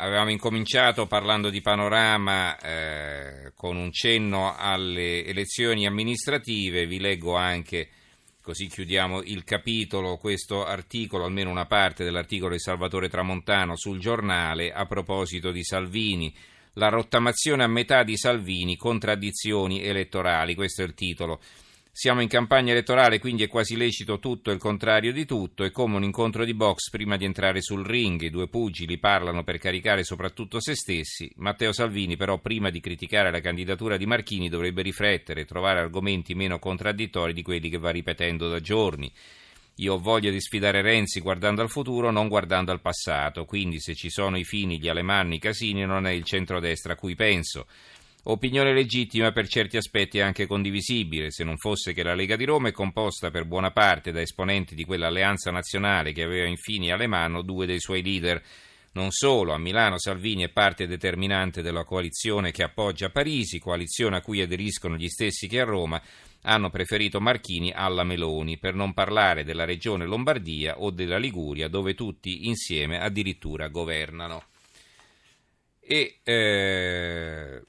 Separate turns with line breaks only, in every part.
Avevamo incominciato parlando di panorama eh, con un cenno alle elezioni amministrative, vi leggo anche, così chiudiamo il capitolo, questo articolo, almeno una parte dell'articolo di Salvatore Tramontano sul giornale a proposito di Salvini. La rottamazione a metà di Salvini, contraddizioni elettorali, questo è il titolo. Siamo in campagna elettorale, quindi è quasi lecito tutto e il contrario di tutto. È come un incontro di box prima di entrare sul ring. I due pugili parlano per caricare soprattutto se stessi. Matteo Salvini, però, prima di criticare la candidatura di Marchini, dovrebbe riflettere e trovare argomenti meno contraddittori di quelli che va ripetendo da giorni. Io ho voglia di sfidare Renzi guardando al futuro, non guardando al passato. Quindi, se ci sono i fini, gli alemanni, i casini, non è il centrodestra a cui penso. Opinione legittima per certi aspetti anche condivisibile, se non fosse che la Lega di Roma è composta per buona parte da esponenti di quell'alleanza nazionale che aveva infine alle mani due dei suoi leader. Non solo, a Milano Salvini è parte determinante della coalizione che appoggia Parisi, coalizione a cui aderiscono gli stessi che a Roma hanno preferito Marchini alla Meloni, per non parlare della regione Lombardia o della Liguria, dove tutti insieme addirittura governano. E eh,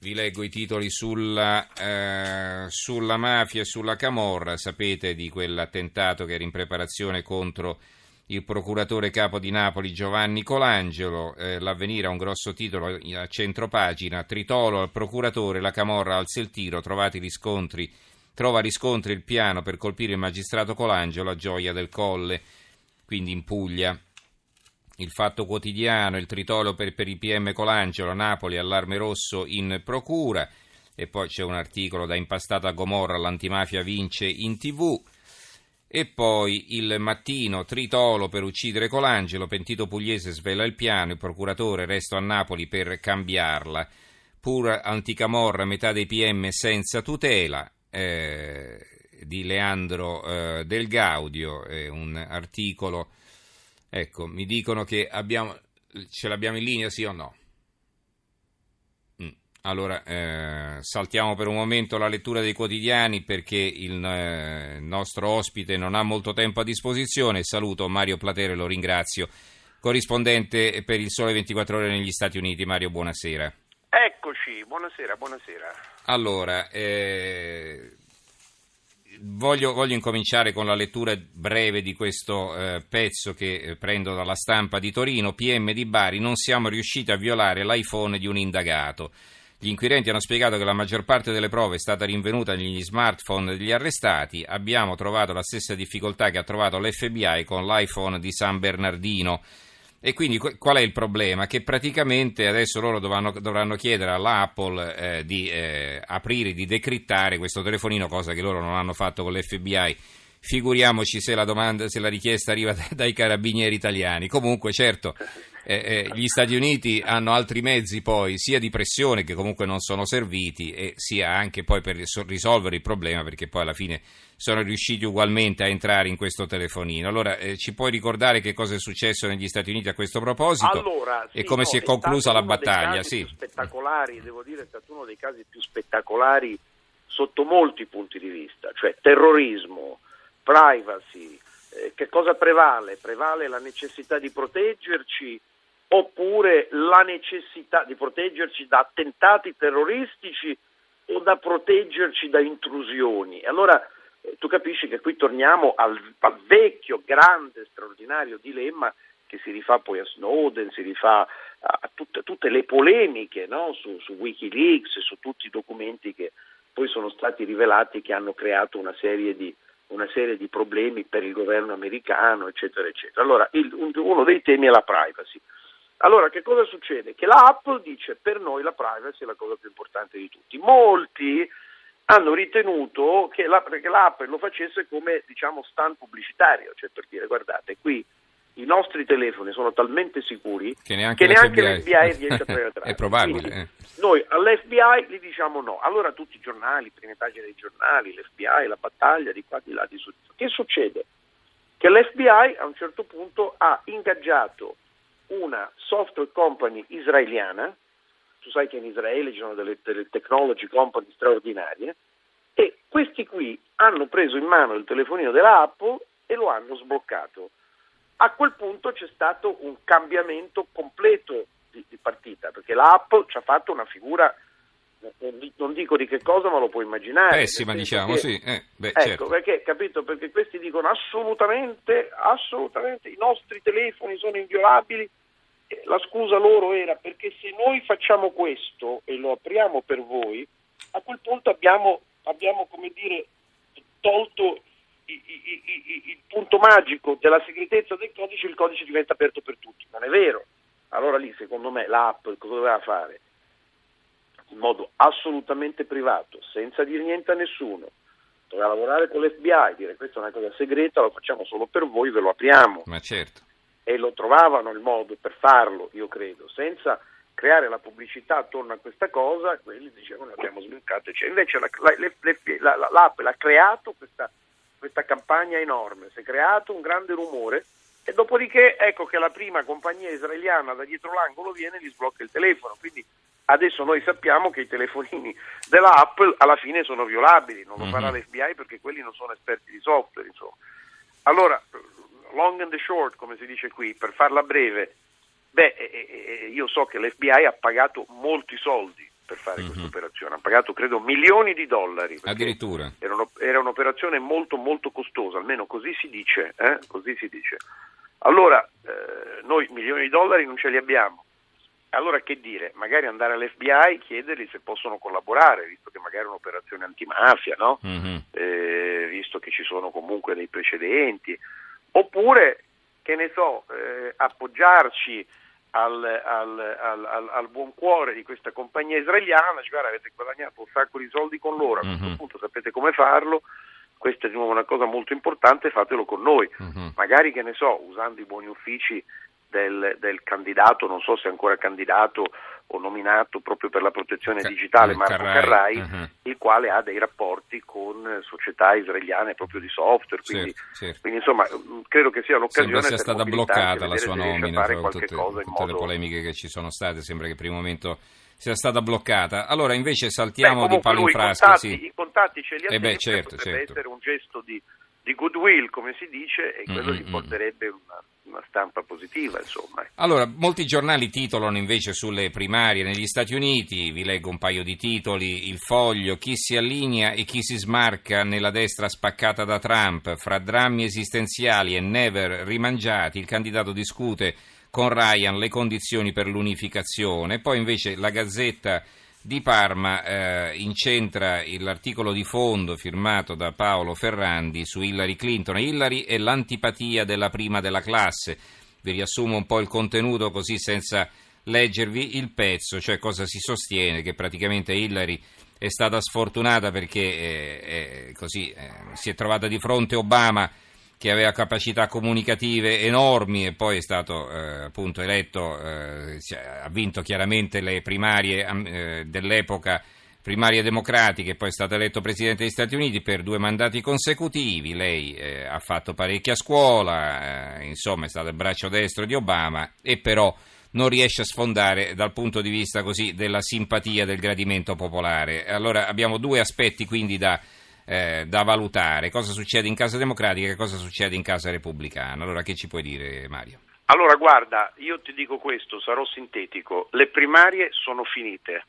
vi leggo i titoli sulla, eh, sulla, mafia e sulla camorra. Sapete di quell'attentato che era in preparazione contro il procuratore capo di Napoli Giovanni Colangelo. Eh, L'avvenire ha un grosso titolo a centro pagina. Tritolo al procuratore, la camorra alza il tiro, riscontri, trova riscontri il piano per colpire il magistrato Colangelo a Gioia del Colle, quindi in Puglia il Fatto Quotidiano, il tritolo per, per i PM Colangelo, Napoli, allarme rosso in procura, e poi c'è un articolo da impastata a Gomorra, l'antimafia vince in tv, e poi il mattino, tritolo per uccidere Colangelo, pentito pugliese svela il piano, il procuratore resto a Napoli per cambiarla, pur anticamorra, metà dei PM senza tutela, eh, di Leandro eh, Del Gaudio, eh, un articolo Ecco, mi dicono che abbiamo, ce l'abbiamo in linea, sì o no? Mm. Allora, eh, saltiamo per un momento la lettura dei quotidiani perché il eh, nostro ospite non ha molto tempo a disposizione. Saluto Mario Platere, lo ringrazio, corrispondente per il Sole 24 Ore negli Stati Uniti. Mario, buonasera.
Eccoci, buonasera, buonasera.
Allora, eh, voglio, voglio, incominciare con la lettura breve di questo eh, pezzo che eh, prendo dalla stampa di Torino. PM di Bari, non siamo riusciti a violare l'iPhone di un indagato. Gli inquirenti hanno spiegato che la maggior parte delle prove è stata rinvenuta negli smartphone degli arrestati. Abbiamo trovato la stessa difficoltà che ha trovato l'FBI con l'iPhone di San Bernardino. E quindi qual è il problema? Che praticamente adesso loro dovranno, dovranno chiedere all'Apple eh, di eh, aprire, di decrittare questo telefonino, cosa che loro non hanno fatto con l'FBI. Figuriamoci se la, domanda, se la richiesta arriva dai carabinieri italiani. Comunque, certo, eh, eh, gli Stati Uniti hanno altri mezzi poi, sia di pressione che comunque non sono serviti, e sia anche poi per risolvere il problema, perché poi alla fine sono riusciti ugualmente a entrare in questo telefonino. Allora, eh, ci puoi ricordare che cosa è successo negli Stati Uniti a questo proposito
allora,
sì, e come no, si è conclusa la battaglia?
Sì. spettacolari, devo dire, è stato uno dei casi più spettacolari sotto molti punti di vista, cioè terrorismo, privacy, eh, che cosa prevale? Prevale la necessità di proteggerci oppure la necessità di proteggerci da attentati terroristici o da proteggerci da intrusioni. Allora eh, tu capisci che qui torniamo al, al, vecchio, grande, straordinario dilemma che si rifà poi a Snowden, si rifà a, tutte, tutte, le polemiche no? su, su Wikileaks, su tutti i documenti che poi sono stati rivelati che hanno creato una serie di, una serie di problemi per il governo americano, eccetera, eccetera. Allora, il, uno dei temi è la privacy. Allora, che cosa succede? Che la Apple dice per noi la privacy è la cosa più importante di tutti. Molti hanno ritenuto che, la, che l'Apple lo facesse come diciamo stand pubblicitario, cioè per dire guardate qui i nostri telefoni sono talmente sicuri
che neanche,
che neanche l'FBI riesce a penetrare.
è probabile.
Quindi, eh. Noi all'FBI gli diciamo no. Allora tutti i giornali, prime pagine dei giornali, l'FBI, la battaglia di qua, di là, di su. Che succede? Che l'FBI a un certo punto ha ingaggiato una software company israeliana, tu sai che in Israele ci sono delle, delle technology company straordinarie, e questi qui hanno preso in mano il telefonino della Apple e lo hanno sbloccato. A quel punto c'è stato un cambiamento completo di, di partita, perché l'app ci ha fatto una figura non dico di che cosa, ma lo puoi immaginare.
Eh sì, ma diciamo, che, sì. Eh, beh,
ecco,
certo.
perché, capito? Perché questi dicono assolutamente, assolutamente, i nostri telefoni sono inviolabili. La scusa loro era perché se noi facciamo questo e lo apriamo per voi, a quel punto abbiamo, abbiamo come dire, tolto il, punto magico della segretezza del codice, il codice diventa aperto per tutti. Non è vero. Allora lì, secondo me, l'app cosa doveva fare? in modo assolutamente privato, senza dire niente a nessuno, doveva lavorare con l'FBI, dire questa è una cosa segreta, lo facciamo solo per voi, ve lo apriamo.
Ma certo.
E lo trovavano il modo per farlo, io credo, senza creare la pubblicità attorno a questa cosa, quelli dicevano abbiamo sbloccato, cioè, invece la, la, la, l'Apple ha creato questa, questa campagna enorme, si è creato un grande rumore e dopodiché ecco che la prima compagnia israeliana da dietro l'angolo viene e gli sblocca il telefono, quindi Adesso noi sappiamo che i telefonini della Apple alla fine sono violabili, non lo mm-hmm. farà l'FBI perché quelli non sono esperti di software. Insomma. Allora, long and the short, come si dice qui, per farla breve, beh, eh, io so che l'FBI ha pagato molti soldi per fare mm-hmm. questa operazione, ha pagato credo milioni di dollari.
Addirittura.
Era, uno, era, un'operazione molto molto costosa, almeno così si dice. Eh? Così si dice. Allora, eh, noi milioni di dollari non ce li abbiamo allora che dire? Magari andare all'FBI e chiedergli se possono collaborare, visto che magari è un'operazione antimafia, no? mm-hmm. eh, visto che ci sono comunque dei precedenti, oppure, che ne so, eh, appoggiarci al, al, al, al, buon cuore di questa compagnia israeliana, cioè, guarda, avete guadagnato un sacco di soldi con loro, a questo mm-hmm. punto sapete come farlo, questa è di nuovo una cosa molto importante, fatelo con noi, mm-hmm. magari che ne so, usando i buoni uffici del, del, candidato, non so se è ancora candidato o nominato proprio per la protezione digitale, Marco Carrai, Carrai uh-huh. il quale ha dei rapporti con società israeliane proprio di software. Quindi, certo, certo. quindi insomma, credo che sia un'occasione.
Sembra sia stata bloccata la sua nomina, tutte, tutte modo... le polemiche che ci sono state, sembra che per il momento sia stata bloccata. Allora invece saltiamo
Beh,
di palo in
frasca. Sì. i contatti ce li ha
eh beh, certo,
potrebbe
certo.
essere un gesto di, di goodwill, come si dice, e quello mm-hmm. gli porterebbe una una stampa positiva, insomma.
Allora, molti giornali titolano invece sulle primarie negli Stati Uniti, vi leggo un paio di titoli, il foglio, chi si allinea e chi si smarca nella destra spaccata da Trump, fra drammi esistenziali e never rimangiati, il candidato discute con Ryan le condizioni per l'unificazione, poi invece la Gazzetta di Parma eh, incentra l'articolo di fondo firmato da Paolo Ferrandi su Hillary Clinton. Hillary è l'antipatia della prima della classe. Vi riassumo un po' il contenuto così senza leggervi il pezzo, cioè cosa si sostiene, che praticamente Hillary è stata sfortunata perché eh, eh, così, eh, si è trovata di fronte Obama che aveva capacità comunicative enormi e poi è stato eh, appunto eletto, eh, ha vinto chiaramente le primarie eh, dell'epoca, primarie democratiche, poi è stato eletto Presidente degli Stati Uniti per due mandati consecutivi, lei eh, ha fatto parecchia scuola, eh, insomma è stato il braccio destro di Obama e però non riesce a sfondare dal punto di vista così della simpatia, del gradimento popolare. Allora abbiamo due aspetti quindi da eh, da valutare. Cosa succede in casa democratica e cosa succede in casa repubblicana. Allora, che ci puoi dire, Mario?
Allora, guarda, io ti dico questo, sarò sintetico. Le primarie sono finite,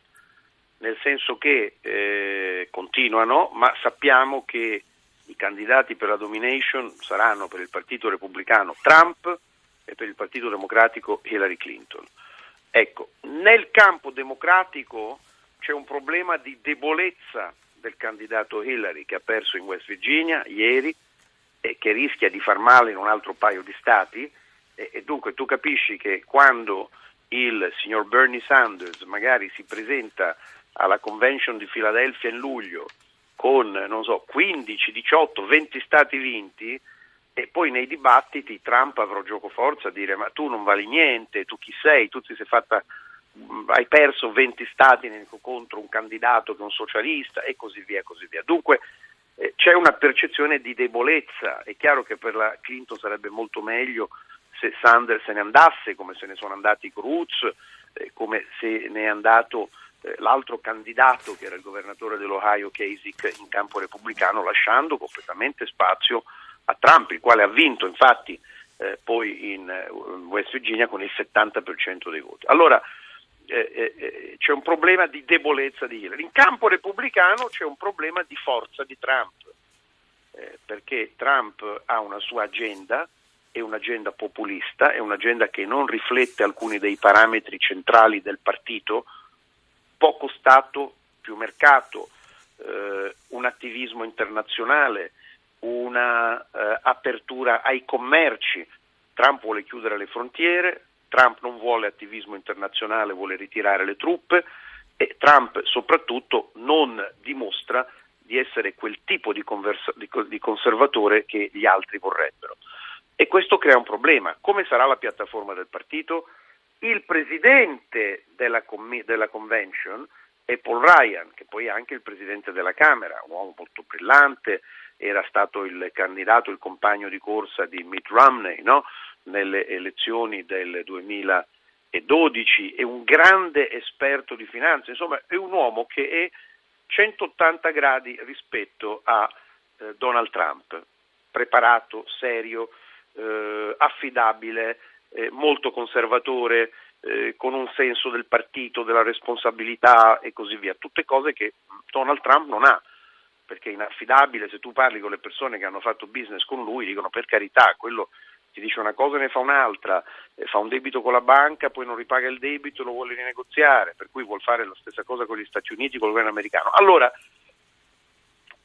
nel senso che eh, continuano, ma sappiamo che i candidati per la domination saranno per il Partito Repubblicano Trump e per il Partito Democratico Hillary Clinton. Ecco, nel campo democratico c'è un problema di debolezza del candidato Hillary che ha perso in West Virginia ieri e che rischia di far male in un altro paio di stati. E, e dunque tu capisci che quando il signor Bernie Sanders magari si presenta alla convention di Philadelphia in luglio con non so 15, 18, 20 stati vinti e poi nei dibattiti Trump avrà gioco forza a dire ma tu non vali niente, tu chi sei, tu ti sei fatta hai perso 20 stati contro un candidato che è un socialista e così via, così via. Dunque eh, c'è una percezione di debolezza, è chiaro che per la Clinton sarebbe molto meglio se Sanders se ne andasse, come se ne sono andati Cruz, eh, come se ne è andato eh, l'altro candidato che era il governatore dell'Ohio Kasich in campo repubblicano, lasciando completamente spazio a Trump, il quale ha vinto infatti eh, poi in West Virginia con il 70% dei voti. Allora eh, eh, c'è un problema di debolezza di Hillary. In campo repubblicano c'è un problema di forza di Trump, eh, perché Trump ha una sua agenda, è un'agenda populista, è un'agenda che non riflette alcuni dei parametri centrali del partito, poco Stato, più mercato, eh, un attivismo internazionale, una eh, apertura ai commerci. Trump vuole chiudere le frontiere, Trump non vuole attivismo internazionale, vuole ritirare le truppe e Trump soprattutto non dimostra di essere quel tipo di, conversa- di, di conservatore che gli altri vorrebbero. E questo crea un problema. Come sarà la piattaforma del partito? Il presidente della, com- della convention è Paul Ryan, che poi è anche il presidente della Camera, un uomo molto brillante, era stato il candidato, il compagno di corsa di Mitt Romney no? Nelle elezioni del 2012, è un grande esperto di finanza, insomma è un uomo che è 180 gradi rispetto a eh, Donald Trump, preparato, serio, eh, affidabile, eh, molto conservatore, eh, con un senso del partito, della responsabilità e così via, tutte cose che Donald Trump non ha perché è inaffidabile, se tu parli con le persone che hanno fatto business con lui dicono per carità, quello ti dice una cosa e ne fa un'altra, eh, fa un debito con la banca, poi non ripaga il debito, lo vuole rinegoziare, per cui vuole fare la stessa cosa con gli Stati Uniti, con il governo americano. Allora,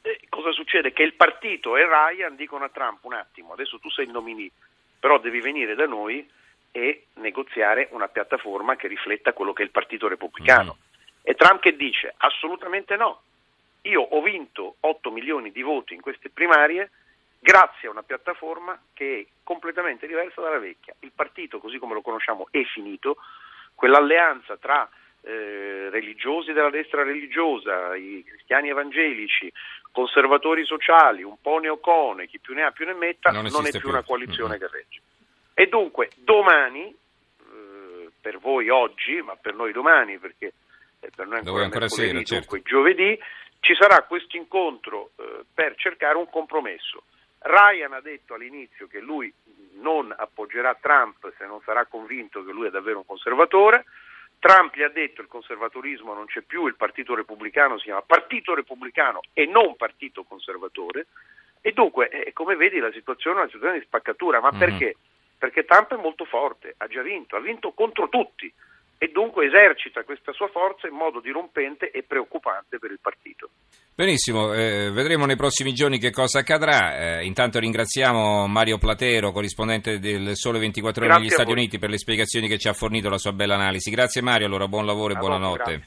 eh, cosa succede? Che il partito e Ryan dicono a Trump un attimo, adesso tu sei il nominee, però devi venire da noi e negoziare una piattaforma che rifletta quello che è il partito repubblicano. Mm. E Trump che dice? Assolutamente no io ho vinto 8 milioni di voti in queste primarie grazie a una piattaforma che è completamente diversa dalla vecchia. Il partito, così come lo conosciamo, è finito, quell'alleanza tra eh, religiosi della destra religiosa, i cristiani evangelici, conservatori sociali, un po' neocone, chi più ne ha più ne metta, non, non è più, più, una coalizione che regge. E dunque domani, eh, per voi oggi, ma per noi domani, perché per noi ancora, ancora sera, certo. giovedì, ci sarà questo incontro eh, per cercare un compromesso. Ryan ha detto all'inizio che lui non appoggerà Trump se non sarà convinto che lui è davvero un conservatore. Trump gli ha detto che il conservatorismo non c'è più, il partito repubblicano si chiama partito repubblicano e non partito conservatore. E dunque, eh, come vedi, la situazione è una situazione di spaccatura. Ma mm-hmm. perché? Perché Trump è molto forte, ha già vinto, ha vinto contro tutti e dunque esercita questa sua forza in modo dirompente e preoccupante per il partito.
Benissimo, eh, vedremo nei prossimi giorni che cosa accadrà. Eh, intanto ringraziamo Mario Platero, corrispondente del Sole 24 Ore negli Stati Uniti, per le spiegazioni che ci ha fornito, la sua bella analisi. Grazie Mario, allora buon lavoro e A buonanotte.